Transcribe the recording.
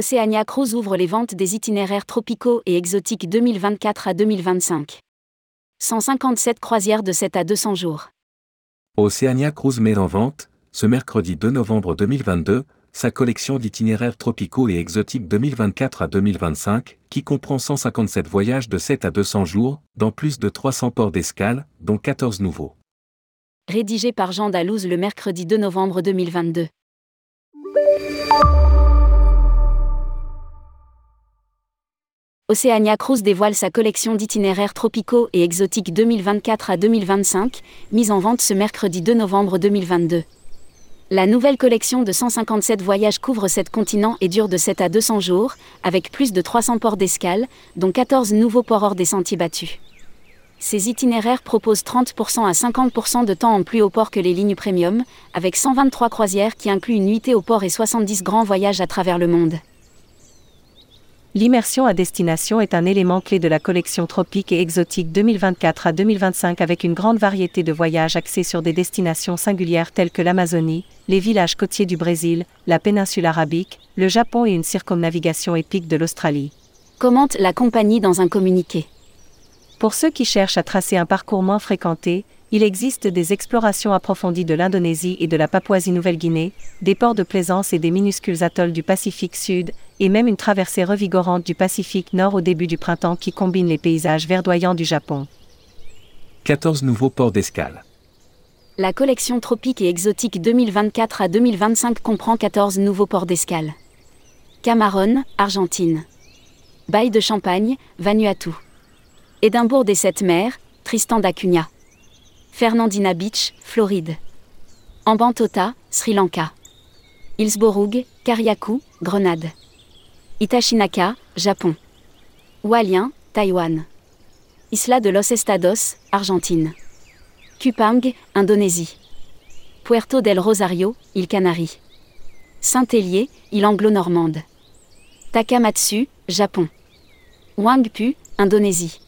Oceania Cruise ouvre les ventes des itinéraires tropicaux et exotiques 2024 à 2025. 157 croisières de 7 à 200 jours. Oceania Cruise met en vente, ce mercredi 2 novembre 2022, sa collection d'itinéraires tropicaux et exotiques 2024 à 2025, qui comprend 157 voyages de 7 à 200 jours, dans plus de 300 ports d'escale, dont 14 nouveaux. Rédigé par Jean Dalouse le mercredi 2 novembre 2022. Oceania Cruise dévoile sa collection d'itinéraires tropicaux et exotiques 2024 à 2025, mise en vente ce mercredi 2 novembre 2022. La nouvelle collection de 157 voyages couvre 7 continents et dure de 7 à 200 jours, avec plus de 300 ports d'escale, dont 14 nouveaux ports hors des sentiers battus. Ces itinéraires proposent 30% à 50% de temps en plus au port que les lignes premium, avec 123 croisières qui incluent une nuitée au port et 70 grands voyages à travers le monde. L'immersion à destination est un élément clé de la collection tropique et exotique 2024 à 2025 avec une grande variété de voyages axés sur des destinations singulières telles que l'Amazonie, les villages côtiers du Brésil, la péninsule arabique, le Japon et une circumnavigation épique de l'Australie. Commente la compagnie dans un communiqué. Pour ceux qui cherchent à tracer un parcours moins fréquenté, il existe des explorations approfondies de l'Indonésie et de la Papouasie-Nouvelle-Guinée, des ports de plaisance et des minuscules atolls du Pacifique Sud, et même une traversée revigorante du Pacifique Nord au début du printemps qui combine les paysages verdoyants du Japon. 14 nouveaux ports d'escale. La collection tropique et exotique 2024 à 2025 comprend 14 nouveaux ports d'escale. Cameron, Argentine. Baille de Champagne, Vanuatu. Édimbourg des Sept Mers, Tristan d'Acunha. Fernandina Beach, Floride. Ambantota, Sri Lanka. Hillsborough, Kariakou, Grenade. Itashinaka, Japon. Hualien, Taïwan. Isla de los Estados, Argentine. Kupang, Indonésie. Puerto del Rosario, île Canaries. Saint-Hélier, île anglo-normande. Takamatsu, Japon. Wangpu, Indonésie.